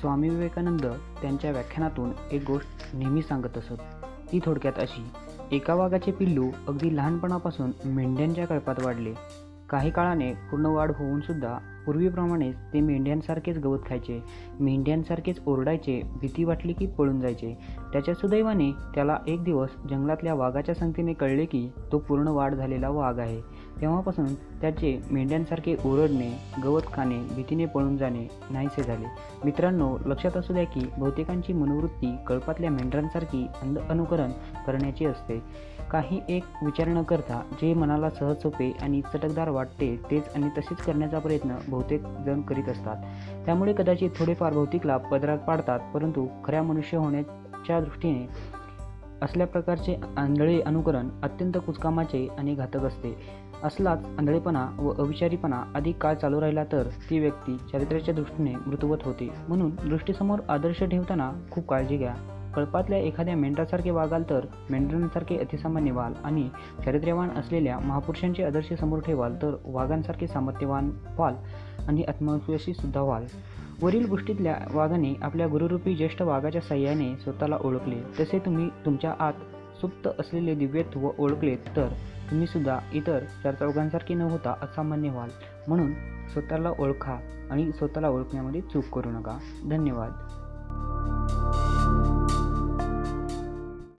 स्वामी विवेकानंद त्यांच्या व्याख्यानातून एक गोष्ट नेहमी सांगत असत. ती थोडक्यात अशी एका वाघाचे पिल्लू अगदी लहानपणापासून मेंढ्यांच्या कळपात वाढले. काही काळाने पूर्ण वाढ होऊन सुद्धा पूर्वीप्रमाणेच ते मेंढ्यांसारखेच गवत खायचे मेंढ्यांसारखेच ओरडायचे भीती वाटली की पळून जायचे. त्याच्या सुदैवाने त्याला एक दिवस जंगलातल्या वाघाच्या संगतीने कळले की तो पूर्ण वाढ झालेला वाघ आहे. तेव्हापासून त्याचे मेंढ्यांसारखे ओरडणे गवत खाणे भीतीने पळून जाणे नाहीसे झाले. मित्रांनो लक्षात असू द्या की बहुतेकांची मनोवृत्ती कळपातल्या मेंढरांसारखी अंध अनुकरण करण्याची असते. काही एक विचार न करता जे मनाला सहज सोपे आणि चटकदार वाटते तेच आणि तसेच करण्याचा प्रयत्न बहुतेक जण करीत असतात. त्यामुळे कदाचित थोडेफार भौतिक लाभ पदरात पाडतात परंतु खऱ्या मनुष्य होण्याच्या दृष्टीने असल्या प्रकारचे आंधळे अनुकरण अत्यंत कुचकामाचे आणि घातक असते. असलाच आंधळेपणा व अविचारीपणा अधिक काळ चालू राहिला तर ती व्यक्ती चारित्र्याच्या दृष्टीने मृतवत होते. म्हणून दृष्टीसमोर आदर्श ठेवताना खूप काळजी घ्या. कळपातल्या एखाद्या मेंढरासारखे वागाल तर मेंढरांसारखे अतिसामान्य व्हाल आणि चारित्र्यवान असलेल्या महापुरुषांचे आदर्श समोर ठेवाल तर वाघांसारखे सामर्थ्यवान व्हाल आणि आत्मविश्वासी सुद्धा व्हाल. वरील गोष्टीतल्या वाघाने आपल्या गुरुरूपी ज्येष्ठ वाघाच्या सहाय्याने स्वतःला ओळखले. तसे तुम्ही तुमच्या आत सुप्त असलेले दिव्यत्व ओळखलेत तर तुम्ही सुद्धा इतर चार चौघांसारखे न होता असामान्य व्हाल. म्हणून स्वतःला ओळखा आणि स्वतःला ओळखण्यामध्ये चूक करू नका. धन्यवाद.